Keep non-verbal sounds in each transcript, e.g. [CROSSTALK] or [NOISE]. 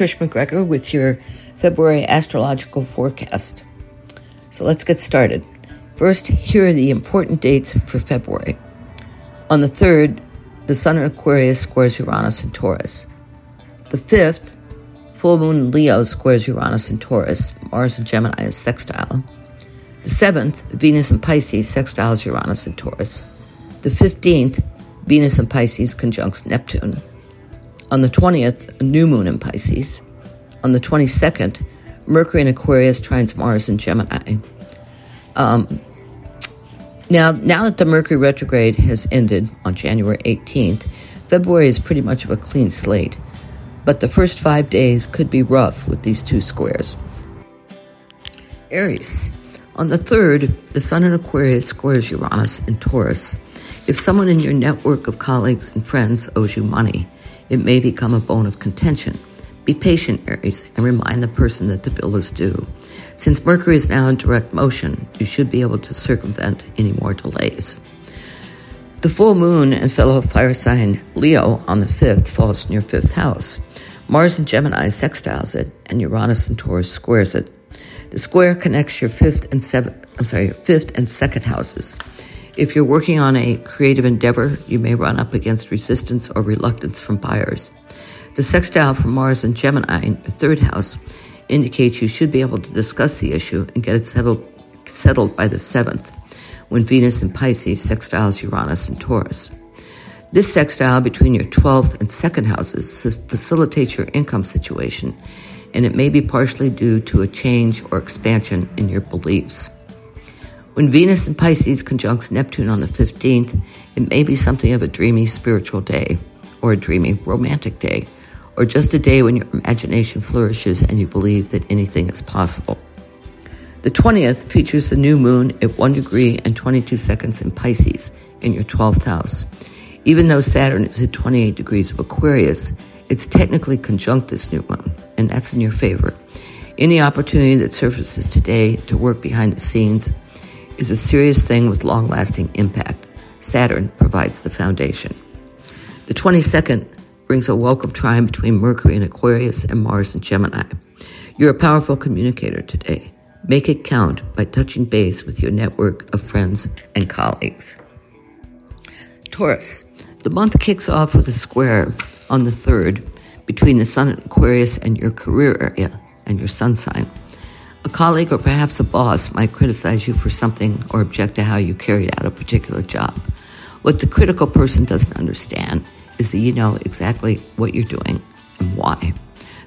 Trish MacGregor with your February astrological forecast. So let's get started. First, here are the important dates for February. On the 3rd, the Sun in Aquarius squares Uranus in Taurus. The 5th, full moon in Leo squares Uranus in Taurus. Mars in Gemini is sextile. The 7th, Venus and Pisces sextiles Uranus and Taurus. The 15th, Venus and Pisces conjuncts Neptune. On the 20th, a new moon in Pisces. On the 22nd, Mercury in Aquarius trines Mars in Gemini. Um, now, now that the Mercury retrograde has ended on January 18th, February is pretty much of a clean slate. But the first five days could be rough with these two squares. Aries. On the 3rd, the Sun in Aquarius squares Uranus in Taurus. If someone in your network of colleagues and friends owes you money, it may become a bone of contention. Be patient, Aries, and remind the person that the bill is due. Since Mercury is now in direct motion, you should be able to circumvent any more delays. The full moon and fellow fire sign Leo on the 5th falls in your fifth house. Mars in Gemini sextiles it, and Uranus in Taurus squares it. The square connects your fifth and seventh, I'm sorry, your fifth and second houses. If you're working on a creative endeavor, you may run up against resistance or reluctance from buyers. The sextile from Mars and Gemini in your third house indicates you should be able to discuss the issue and get it settled, by the seventh, when Venus in Pisces sextiles Uranus and Taurus. This sextile between your 12th and 2nd houses facilitates your income situation, and it may be partially due to a change or expansion in your beliefs. When Venus and Pisces conjuncts Neptune on the 15th, it may be something of a dreamy spiritual day, or a dreamy romantic day, or just a day when your imagination flourishes and you believe that anything is possible. The 20th features the new moon at 1 degree and 22 seconds in Pisces in your 12th house. Even though Saturn is at 28 degrees of Aquarius, it's technically conjunct this new moon, and that's in your favor. Any opportunity that surfaces today to work behind the scenes is a serious thing with long lasting impact. Saturn provides the foundation. The 22nd brings a welcome trine between Mercury in Aquarius and Mars in Gemini. You're a powerful communicator today. Make it count by touching base with your network of friends and colleagues. Taurus. The month kicks off with a square on the 3rd between the Sun in Aquarius and your career area and your sun sign. A colleague or perhaps a boss might criticize you for something or object to how you carried out a particular job. What the critical person doesn't understand is that you know exactly what you're doing and why.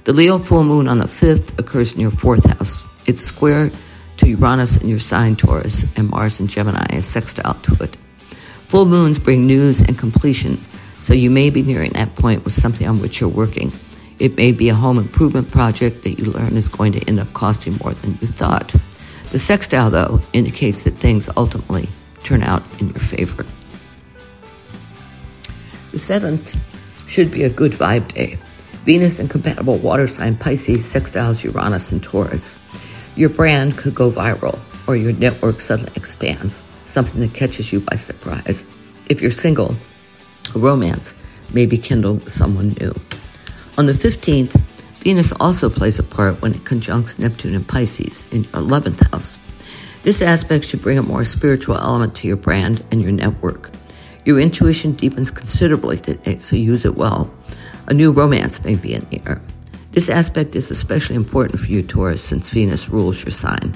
The Leo full moon on the 5th occurs in your 4th house. It's square to Uranus in your sign Taurus and Mars in Gemini is sextile to it. Full moons bring news and completion, so you may be nearing that point with something on which you're working. It may be a home improvement project that you learn is going to end up costing more than you thought. The sextile, though, indicates that things ultimately turn out in your favor. The seventh should be a good vibe day. Venus and compatible water sign Pisces sextiles Uranus and Taurus. Your brand could go viral, or your network suddenly expands something that catches you by surprise. If you're single, a romance may be kindled with someone new. On the 15th, Venus also plays a part when it conjuncts Neptune and Pisces in your 11th house. This aspect should bring a more spiritual element to your brand and your network. Your intuition deepens considerably today, so use it well. A new romance may be in the air. This aspect is especially important for you, Taurus, since Venus rules your sign.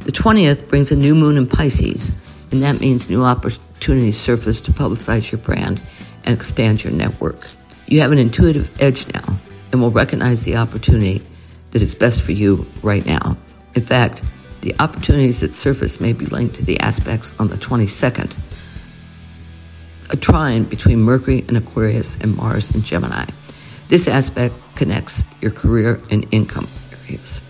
The 20th brings a new moon in Pisces, and that means new opportunities surface to publicize your brand and expand your network. You have an intuitive edge now and will recognize the opportunity that is best for you right now. In fact, the opportunities that surface may be linked to the aspects on the 22nd, a trine between Mercury and Aquarius and Mars and Gemini. This aspect connects your career and income areas.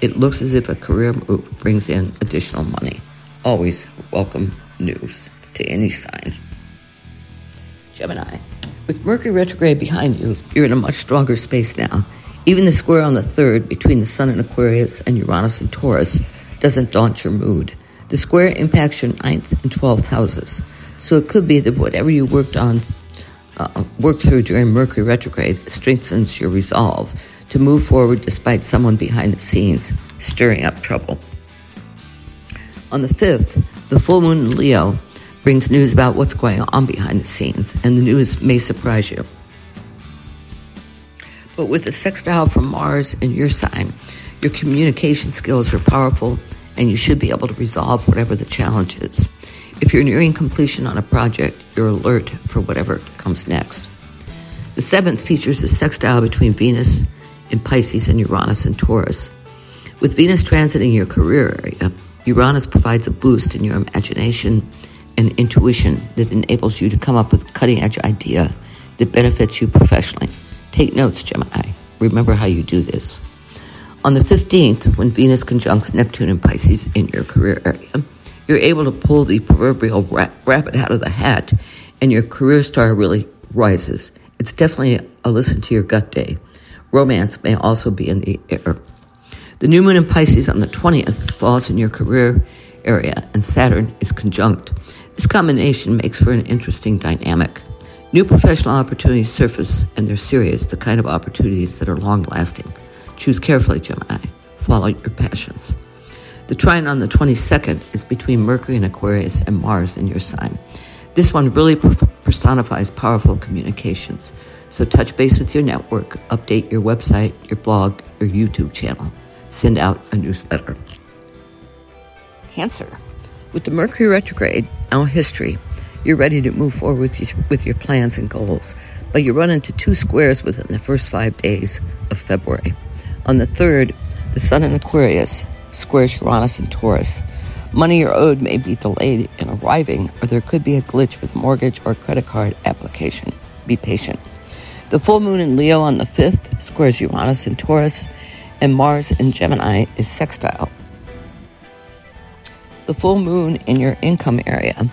It looks as if a career move brings in additional money. Always welcome news to any sign. Gemini. With Mercury retrograde behind you, you're in a much stronger space now. Even the square on the third between the Sun in Aquarius and Uranus in Taurus doesn't daunt your mood. The square impacts your ninth and twelfth houses, so it could be that whatever you worked on uh, work through during Mercury retrograde strengthens your resolve to move forward despite someone behind the scenes stirring up trouble. On the 5th, the full moon in Leo brings news about what's going on behind the scenes, and the news may surprise you. But with the sextile from Mars in your sign, your communication skills are powerful and you should be able to resolve whatever the challenge is. If you're nearing completion on a project, you're alert for whatever comes next. The seventh features a sextile between Venus in Pisces and Uranus in Taurus. With Venus transiting your career area, Uranus provides a boost in your imagination and intuition that enables you to come up with cutting edge idea that benefits you professionally. Take notes, Gemini. Remember how you do this. On the 15th, when Venus conjuncts Neptune and Pisces in your career area, you're able to pull the proverbial rabbit out of the hat and your career star really rises. It's definitely a listen to your gut day. Romance may also be in the air. The new moon in Pisces on the 20th falls in your career area and Saturn is conjunct. This combination makes for an interesting dynamic. New professional opportunities surface, and they're serious, the kind of opportunities that are long lasting. Choose carefully, Gemini. Follow your passions. The trine on the 22nd is between Mercury and Aquarius and Mars in your sign. This one really personifies powerful communications. So touch base with your network, update your website, your blog, your YouTube channel. Send out a newsletter. Cancer. With the Mercury retrograde, our history, you're ready to move forward with your, with your plans and goals, but you run into two squares within the first five days of February. On the 3rd, the Sun in Aquarius squares Uranus and Taurus. Money you're owed may be delayed in arriving, or there could be a glitch with mortgage or credit card application. Be patient. The full moon in Leo on the 5th squares Uranus and Taurus, and Mars in Gemini is sextile. The full moon in your income area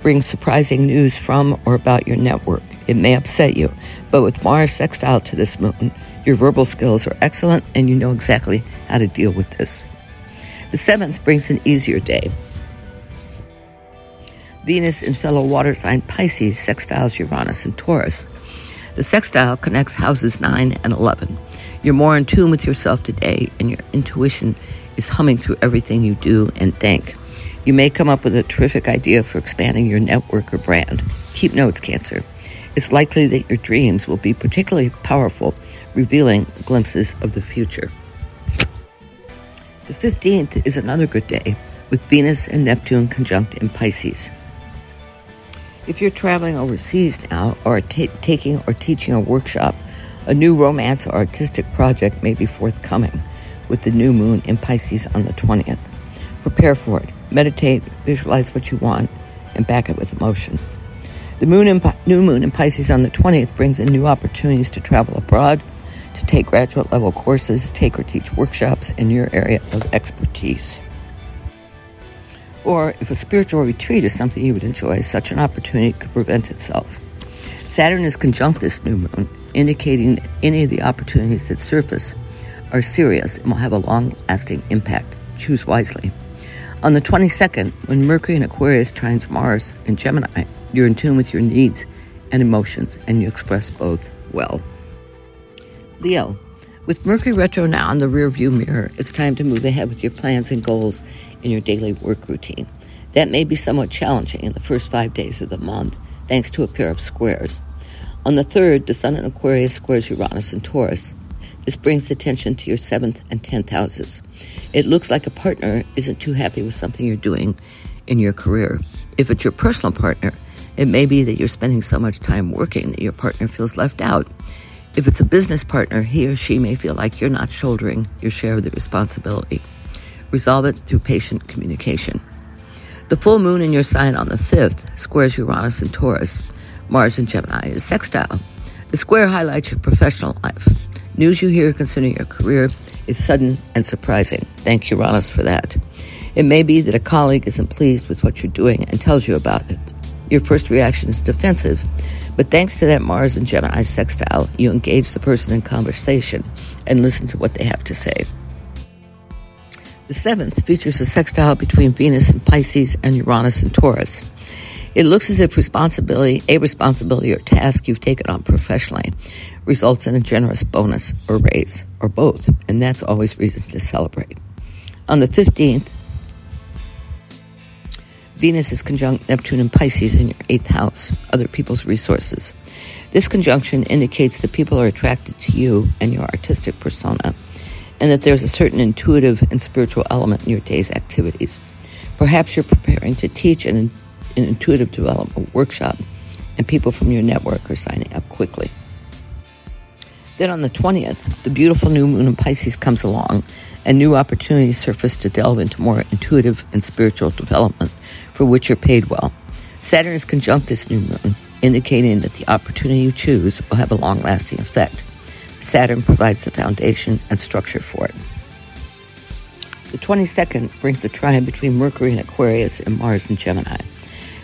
brings surprising news from or about your network. It may upset you, but with Mars sextile to this moon, your verbal skills are excellent and you know exactly how to deal with this. The seventh brings an easier day. Venus in fellow water sign Pisces sextiles Uranus and Taurus. The sextile connects houses 9 and 11. You're more in tune with yourself today, and your intuition is humming through everything you do and think. You may come up with a terrific idea for expanding your network or brand. Keep notes, Cancer. It's likely that your dreams will be particularly powerful, revealing glimpses of the future. The 15th is another good day, with Venus and Neptune conjunct in Pisces. If you're traveling overseas now or t- taking or teaching a workshop, a new romance or artistic project may be forthcoming with the new moon in Pisces on the 20th. Prepare for it. Meditate, visualize what you want, and back it with emotion. The moon in, new moon in Pisces on the 20th brings in new opportunities to travel abroad, to take graduate level courses, take or teach workshops in your area of expertise. Or if a spiritual retreat is something you would enjoy, such an opportunity could present itself. Saturn is conjunct this new moon, indicating that any of the opportunities that surface are serious and will have a long lasting impact. Choose wisely. On the 22nd, when Mercury in Aquarius trines Mars in Gemini, you're in tune with your needs and emotions, and you express both well. Leo, with Mercury retro now in the rearview mirror, it's time to move ahead with your plans and goals in your daily work routine. That may be somewhat challenging in the first five days of the month, thanks to a pair of squares. On the 3rd, the Sun in Aquarius squares Uranus in Taurus. This brings attention to your 7th and 10th houses. It looks like a partner isn't too happy with something you're doing in your career. If it's your personal partner, it may be that you're spending so much time working that your partner feels left out. If it's a business partner, he or she may feel like you're not shouldering your share of the responsibility. Resolve it through patient communication. The full moon in your sign on the 5th squares Uranus and Taurus. Mars and Gemini is sextile. The square highlights your professional life. News you hear concerning your career is sudden and surprising. Thank Uranus for that. It may be that a colleague isn't pleased with what you're doing and tells you about it. Your first reaction is defensive, but thanks to that Mars and Gemini sextile, you engage the person in conversation and listen to what they have to say. The seventh features a sextile between Venus and Pisces and Uranus and Taurus. It looks as if responsibility, a responsibility or task you've taken on professionally results in a generous bonus or raise or both, and that's always reason to celebrate. On the 15th, Venus is conjunct Neptune and Pisces in your eighth house, other people's resources. This conjunction indicates that people are attracted to you and your artistic persona, and that there's a certain intuitive and spiritual element in your day's activities. Perhaps you're preparing to teach an, an intuitive development workshop, and people from your network are signing up quickly. Then on the 20th, the beautiful new moon in Pisces comes along, and new opportunities surface to delve into more intuitive and spiritual development for which you're paid well. Saturn is conjunct this new moon, indicating that the opportunity you choose will have a long lasting effect. Saturn provides the foundation and structure for it. The 22nd brings a trine between Mercury and Aquarius and Mars and Gemini.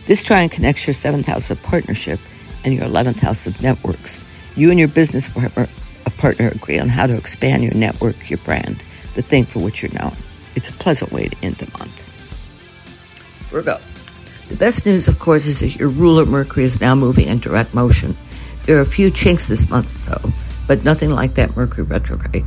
This trine connects your 7th house of partnership and your 11th house of networks. You and your business partner, partner agree on how to expand your network, your brand, the thing for which you're known. It's a pleasant way to end the month. Virgo. The best news, of course, is that your ruler Mercury is now moving in direct motion. There are a few chinks this month, though, but nothing like that Mercury retrograde.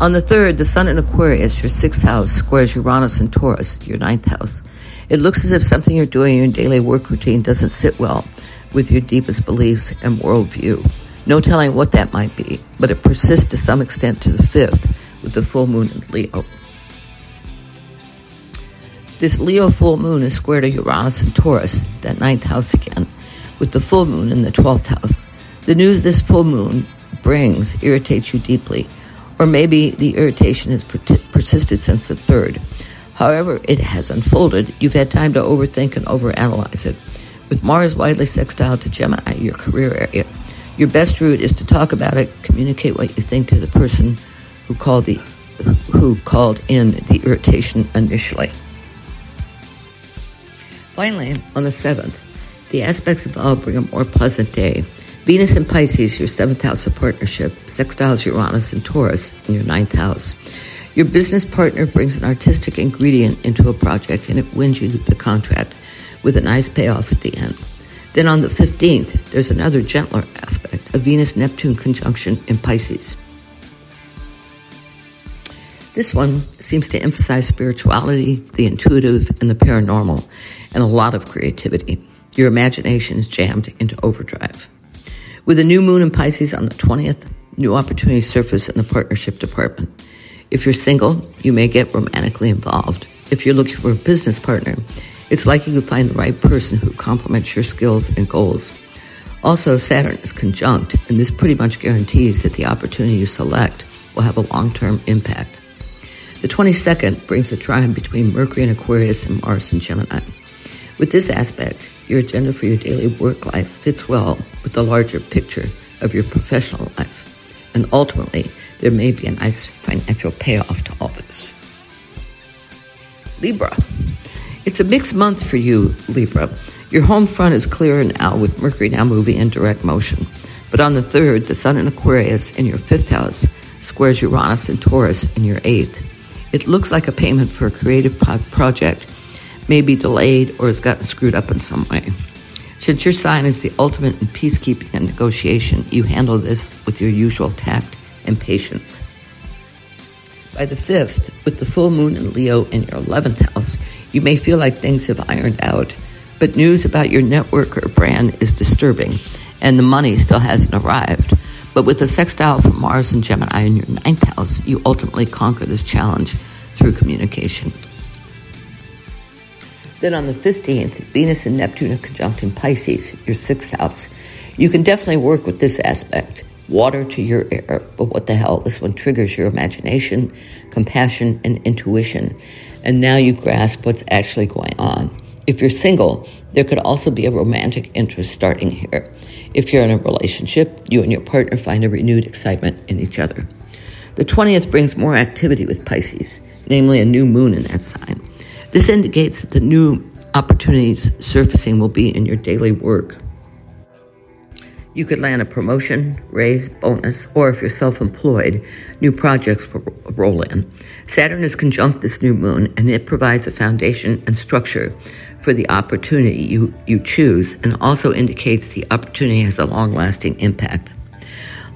On the 3rd, the Sun in Aquarius, your sixth house, squares Uranus and Taurus, your ninth house. It looks as if something you're doing in your daily work routine doesn't sit well with your deepest beliefs and worldview. No telling what that might be, but it persists to some extent to the 5th with the full moon in Leo. This Leo full moon is square to Uranus and Taurus, that ninth house again, with the full moon in the 12th house. The news this full moon brings irritates you deeply, or maybe the irritation has per- persisted since the 3rd. However it has unfolded, you've had time to overthink and overanalyze it. With Mars widely sextile to Gemini, your career area, your best route is to talk about it, communicate what you think to the person who called the who called in the irritation initially. Finally, on the 7th, the aspects involved bring a more pleasant day. Venus in Pisces, your seventh house of partnership, sextiles Uranus and Taurus in your ninth house. Your business partner brings an artistic ingredient into a project and it wins you the contract with a nice payoff at the end. Then on the 15th, there's another gentler aspect, a Venus Neptune conjunction in Pisces. This one seems to emphasize spirituality, the intuitive, and the paranormal, and a lot of creativity. Your imagination is jammed into overdrive. With a new moon in Pisces on the 20th, new opportunities surface in the partnership department. If you're single, you may get romantically involved. If you're looking for a business partner, it's likely you'll find the right person who complements your skills and goals. Also, Saturn is conjunct, and this pretty much guarantees that the opportunity you select will have a long-term impact. The 22nd brings a trine between Mercury and Aquarius and Mars and Gemini. With this aspect, your agenda for your daily work life fits well with the larger picture of your professional life. And ultimately, there may be a nice financial payoff to all this. Libra. It's a mixed month for you, Libra. Your home front is clearer now with Mercury now moving in direct motion. But on the 3rd, the Sun in Aquarius in your fifth house squares Uranus and Taurus in your eighth. It looks like a payment for a creative project may be delayed or has gotten screwed up in some way. Since your sign is the ultimate in peacekeeping and negotiation, you handle this with your usual tact and patience. By the 5th, with the full moon in Leo in your 11th house, you may feel like things have ironed out, but news about your network or brand is disturbing, and the money still hasn't arrived. But with the sextile from Mars and Gemini in your ninth house, you ultimately conquer this challenge through communication. Then on the 15th, Venus and Neptune are conjunct in Pisces, your sixth house. You can definitely work with this aspect. Water to your air, but what the hell? This one triggers your imagination, compassion, and intuition. And now you grasp what's actually going on. If you're single, there could also be a romantic interest starting here. If you're in a relationship, you and your partner find a renewed excitement in each other. The 20th brings more activity with Pisces, namely a new moon in that sign. This indicates that the new opportunities surfacing will be in your daily work. You could land a promotion, raise, bonus, or if you're self employed, new projects will roll in. Saturn is conjunct this new moon, and it provides a foundation and structure for the opportunity you, you choose and also indicates the opportunity has a long lasting impact.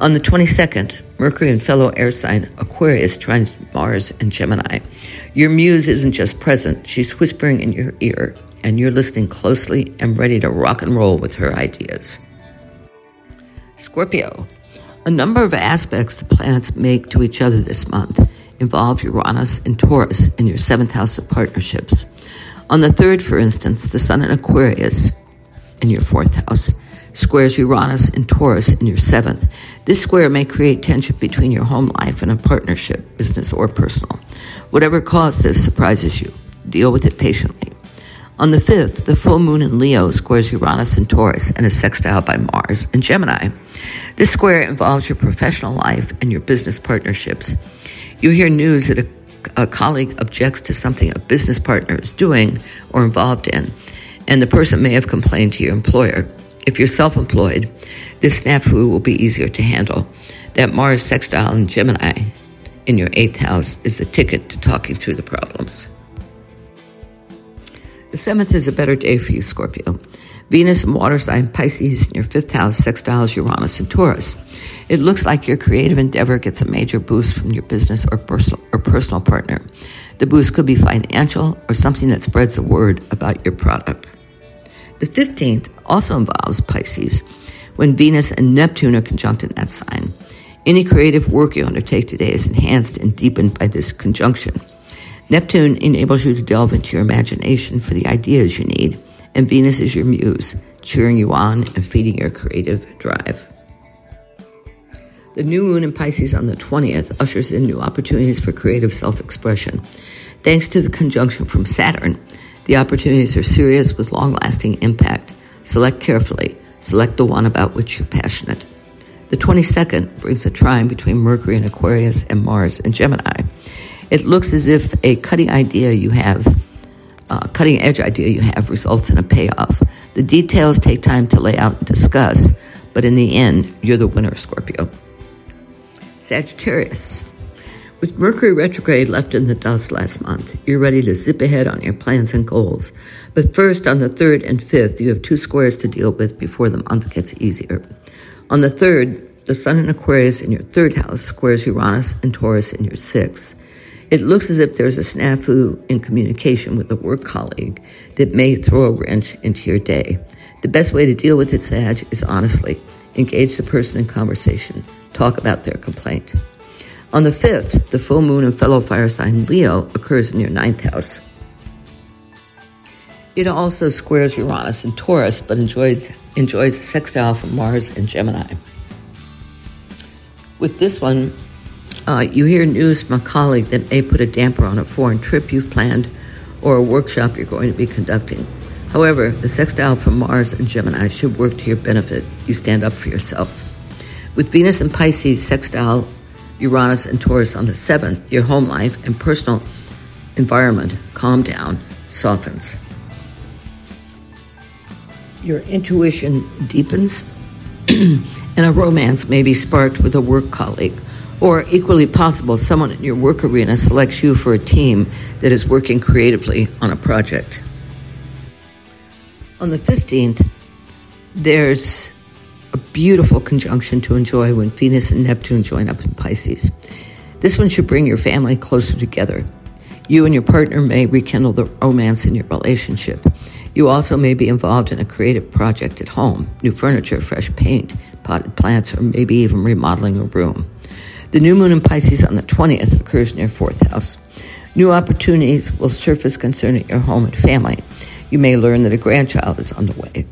On the 22nd, Mercury and fellow air sign Aquarius trines Mars and Gemini. Your muse isn't just present, she's whispering in your ear, and you're listening closely and ready to rock and roll with her ideas. Scorpio. A number of aspects the planets make to each other this month involve Uranus and Taurus in your seventh house of partnerships. On the third, for instance, the Sun in Aquarius in your fourth house squares Uranus and Taurus in your seventh. This square may create tension between your home life and a partnership, business or personal. Whatever caused this surprises you. Deal with it patiently. On the 5th, the full moon in Leo squares Uranus and Taurus and is sextile by Mars and Gemini. This square involves your professional life and your business partnerships. You hear news that a, a colleague objects to something a business partner is doing or involved in, and the person may have complained to your employer. If you're self employed, this snafu will be easier to handle. That Mars sextile in Gemini in your eighth house is the ticket to talking through the problems. The seventh is a better day for you, Scorpio. Venus and water sign Pisces in your fifth house sextiles Uranus and Taurus. It looks like your creative endeavor gets a major boost from your business or personal, or personal partner. The boost could be financial or something that spreads the word about your product. The 15th also involves Pisces when Venus and Neptune are conjunct in that sign. Any creative work you undertake today is enhanced and deepened by this conjunction. Neptune enables you to delve into your imagination for the ideas you need, and Venus is your muse, cheering you on and feeding your creative drive. The new moon in Pisces on the 20th ushers in new opportunities for creative self expression. Thanks to the conjunction from Saturn, the opportunities are serious with long lasting impact. Select carefully. Select the one about which you're passionate. The 22nd brings a trine between Mercury and Aquarius and Mars and Gemini. It looks as if a cutting idea you have, uh, cutting edge idea you have results in a payoff. The details take time to lay out and discuss, but in the end, you're the winner, Scorpio. Sagittarius. With Mercury retrograde left in the dust last month, you're ready to zip ahead on your plans and goals. But first, on the 3rd and 5th, you have two squares to deal with before the month gets easier. On the 3rd, the Sun in Aquarius in your third house squares Uranus and Taurus in your sixth. It looks as if there's a snafu in communication with a work colleague that may throw a wrench into your day. The best way to deal with it, Sag, is honestly. Engage the person in conversation. Talk about their complaint. On the 5th, the full moon in fellow fire sign Leo occurs in your ninth house. It also squares Uranus and Taurus, but enjoys, enjoys a sextile from Mars and Gemini. With this one, uh, you hear news from a colleague that may put a damper on a foreign trip you've planned or a workshop you're going to be conducting. However, the sextile from Mars and Gemini should work to your benefit. You stand up for yourself. With Venus and Pisces sextile Uranus and Taurus on the 7th, your home life and personal environment calm down, softens. Your intuition deepens, [CLEARS THROAT] and a romance may be sparked with a work colleague. Or, equally possible, someone in your work arena selects you for a team that is working creatively on a project. On the 15th, there's a beautiful conjunction to enjoy when Venus and Neptune join up in Pisces. This one should bring your family closer together. You and your partner may rekindle the romance in your relationship. You also may be involved in a creative project at home, new furniture, fresh paint, potted plants, or maybe even remodeling a room. The new moon in Pisces on the 20th occurs in your fourth house. New opportunities will surface concerning your home and family. You may learn that a grandchild is on the way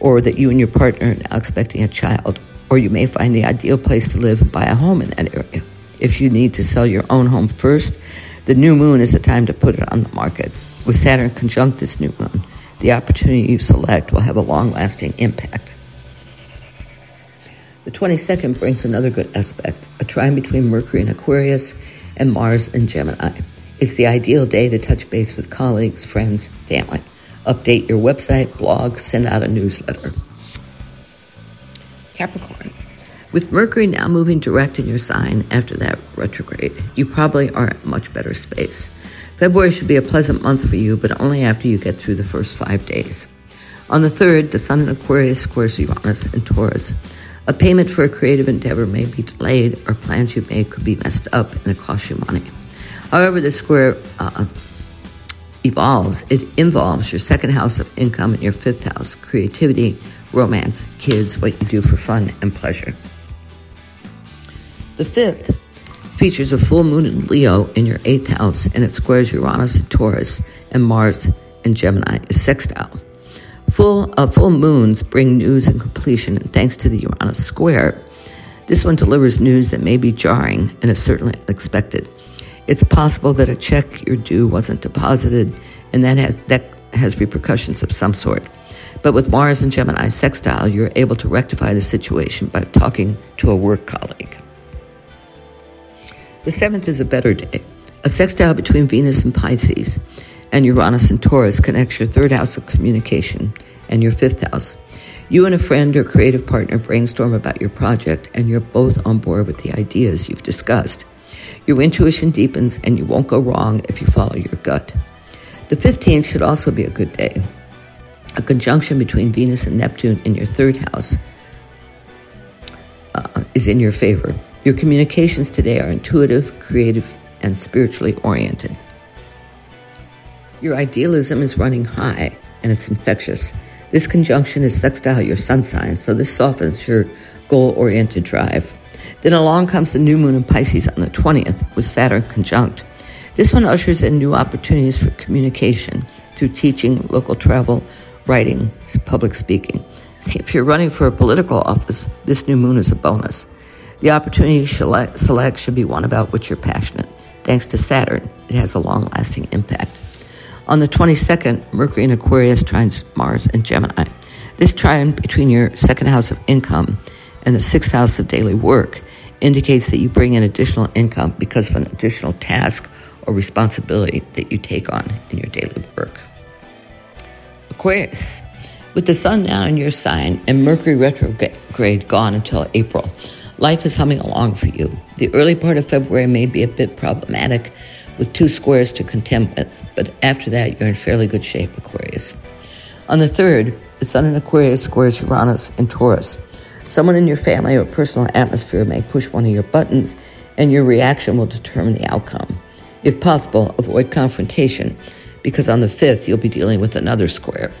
or that you and your partner are now expecting a child, or you may find the ideal place to live and buy a home in that area. If you need to sell your own home first, the new moon is the time to put it on the market. With Saturn conjunct this new moon, the opportunity you select will have a long lasting impact. The 22nd brings another good aspect, a trine between Mercury and Aquarius and Mars and Gemini. It's the ideal day to touch base with colleagues, friends, family update your website, blog, send out a newsletter. Capricorn. With Mercury now moving direct in your sign after that retrograde, you probably are in much better space. February should be a pleasant month for you, but only after you get through the first five days. On the 3rd, the Sun in Aquarius squares Uranus and Taurus. A payment for a creative endeavor may be delayed, or plans you made could be messed up and it costs you money. However, the square uh, evolves, it involves your second house of income and your fifth house, creativity, romance, kids, what you do for fun and pleasure. The fifth features a full moon in Leo in your eighth house, and it squares Uranus and Taurus, and Mars and Gemini is sextile. Full uh, full moons bring news and completion, and thanks to the Uranus square, this one delivers news that may be jarring and is certainly unexpected. It's possible that a check you're due wasn't deposited, and that has that has repercussions of some sort. But with Mars and Gemini sextile, you're able to rectify the situation by talking to a work colleague. The seventh is a better day. A sextile between Venus and Pisces and Uranus and Taurus connects your third house of communication and your fifth house. You and a friend or creative partner brainstorm about your project and you're both on board with the ideas you've discussed. Your intuition deepens and you won't go wrong if you follow your gut. The 15th should also be a good day. A conjunction between Venus and Neptune in your third house uh, is in your favor. Your communications today are intuitive, creative, and spiritually oriented. Your idealism is running high and it's infectious. This conjunction is sextile your sun sign, so this softens your goal oriented drive. Then along comes the new moon in Pisces on the 20th with Saturn conjunct. This one ushers in new opportunities for communication through teaching, local travel, writing, public speaking. If you're running for a political office, this new moon is a bonus. The opportunity you select, should be one about which you're passionate. Thanks to Saturn, it has a long lasting impact. On the 22nd, Mercury in Aquarius trines Mars and Gemini. This trine between your second house of income and the sixth house of daily work indicates that you bring in additional income because of an additional task or responsibility that you take on in your daily work. Aquarius, with the sun now in your sign and Mercury retrograde gone until April, Life is humming along for you. The early part of February may be a bit problematic with two squares to contend with, but after that, you're in fairly good shape, Aquarius. On the 3rd, the Sun in Aquarius squares Uranus and Taurus. Someone in your family or personal atmosphere may push one of your buttons, and your reaction will determine the outcome. If possible, avoid confrontation, because on the 5th, you'll be dealing with another square.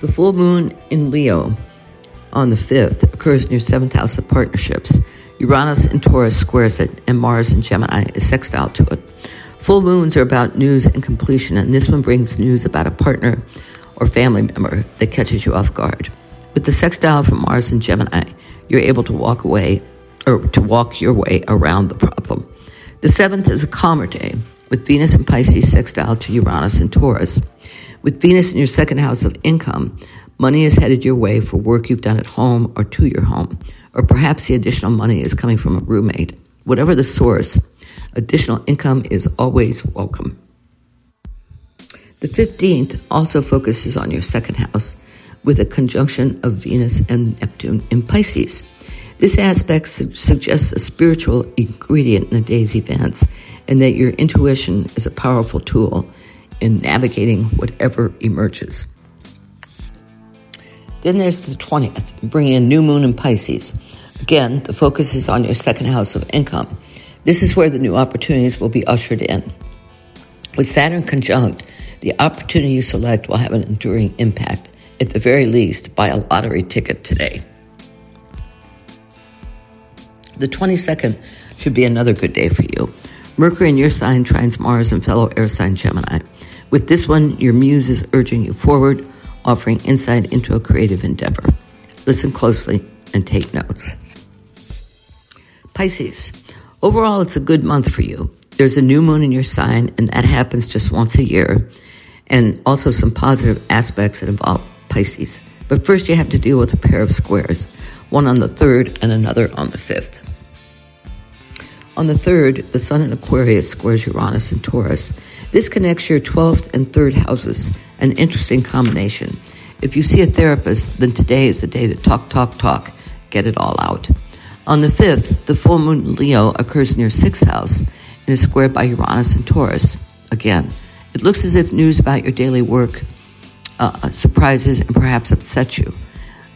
The full moon in Leo on the 5th occurs in your 7th house of partnerships. Uranus and Taurus squares it, and Mars and Gemini is sextile to it. Full moons are about news and completion, and this one brings news about a partner or family member that catches you off guard. With the sextile from Mars and Gemini, you're able to walk away or to walk your way around the problem. The seventh is a calmer day with Venus and Pisces sextile to Uranus and Taurus. With Venus in your second house of income, Money is headed your way for work you've done at home or to your home, or perhaps the additional money is coming from a roommate. Whatever the source, additional income is always welcome. The 15th also focuses on your second house with a conjunction of Venus and Neptune in Pisces. This aspect su- suggests a spiritual ingredient in the day's events and that your intuition is a powerful tool in navigating whatever emerges. Then there's the 20th, bringing a new moon in Pisces. Again, the focus is on your second house of income. This is where the new opportunities will be ushered in. With Saturn conjunct, the opportunity you select will have an enduring impact. At the very least, buy a lottery ticket today. The 22nd should be another good day for you. Mercury in your sign trines Mars and fellow air sign Gemini. With this one, your muse is urging you forward offering insight into a creative endeavor. Listen closely and take notes. Pisces. Overall, it's a good month for you. There's a new moon in your sign, and that happens just once a year, and also some positive aspects that involve Pisces. But first, you have to deal with a pair of squares, one on the third and another on the fifth. On the third, the Sun in Aquarius squares Uranus and Taurus. This connects your 12th and 3rd houses, an interesting combination. If you see a therapist, then today is the day to talk, talk, talk. get it all out. On the 5th, the full moon in Leo occurs your sixth house and is squared by Uranus and Taurus. Again, it looks as if news about your daily work uh, surprises and perhaps upsets you.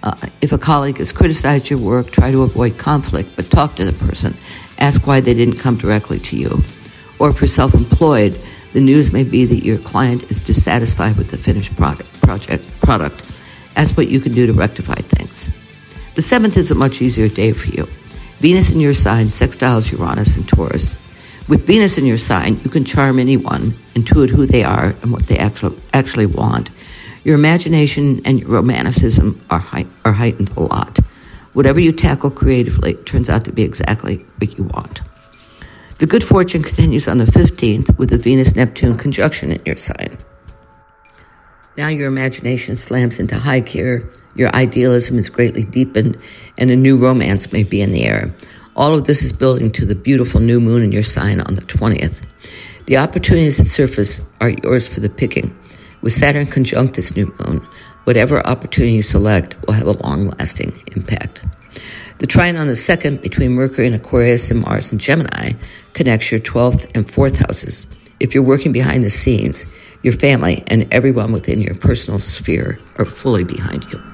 Uh, if a colleague has criticized your work, try to avoid conflict, but talk to the person. Ask why they didn't come directly to you. Or if you're self-employed, the news may be that your client is dissatisfied with the finished product, project, product. Ask what you can do to rectify things. The seventh is a much easier day for you. Venus in your sign sextiles Uranus and Taurus. With Venus in your sign, you can charm anyone, intuit who they are and what they actually, actually want. Your imagination and your romanticism are, are heightened a lot. Whatever you tackle creatively turns out to be exactly what you want. The good fortune continues on the 15th with the Venus Neptune conjunction in your sign. Now your imagination slams into high gear, your idealism is greatly deepened, and a new romance may be in the air. All of this is building to the beautiful new moon in your sign on the 20th. The opportunities that surface are yours for the picking. With Saturn conjunct this new moon, whatever opportunity you select will have a long lasting impact. The trine on the second between Mercury and Aquarius and Mars and Gemini connects your 12th and 4th houses. If you're working behind the scenes, your family and everyone within your personal sphere are fully behind you.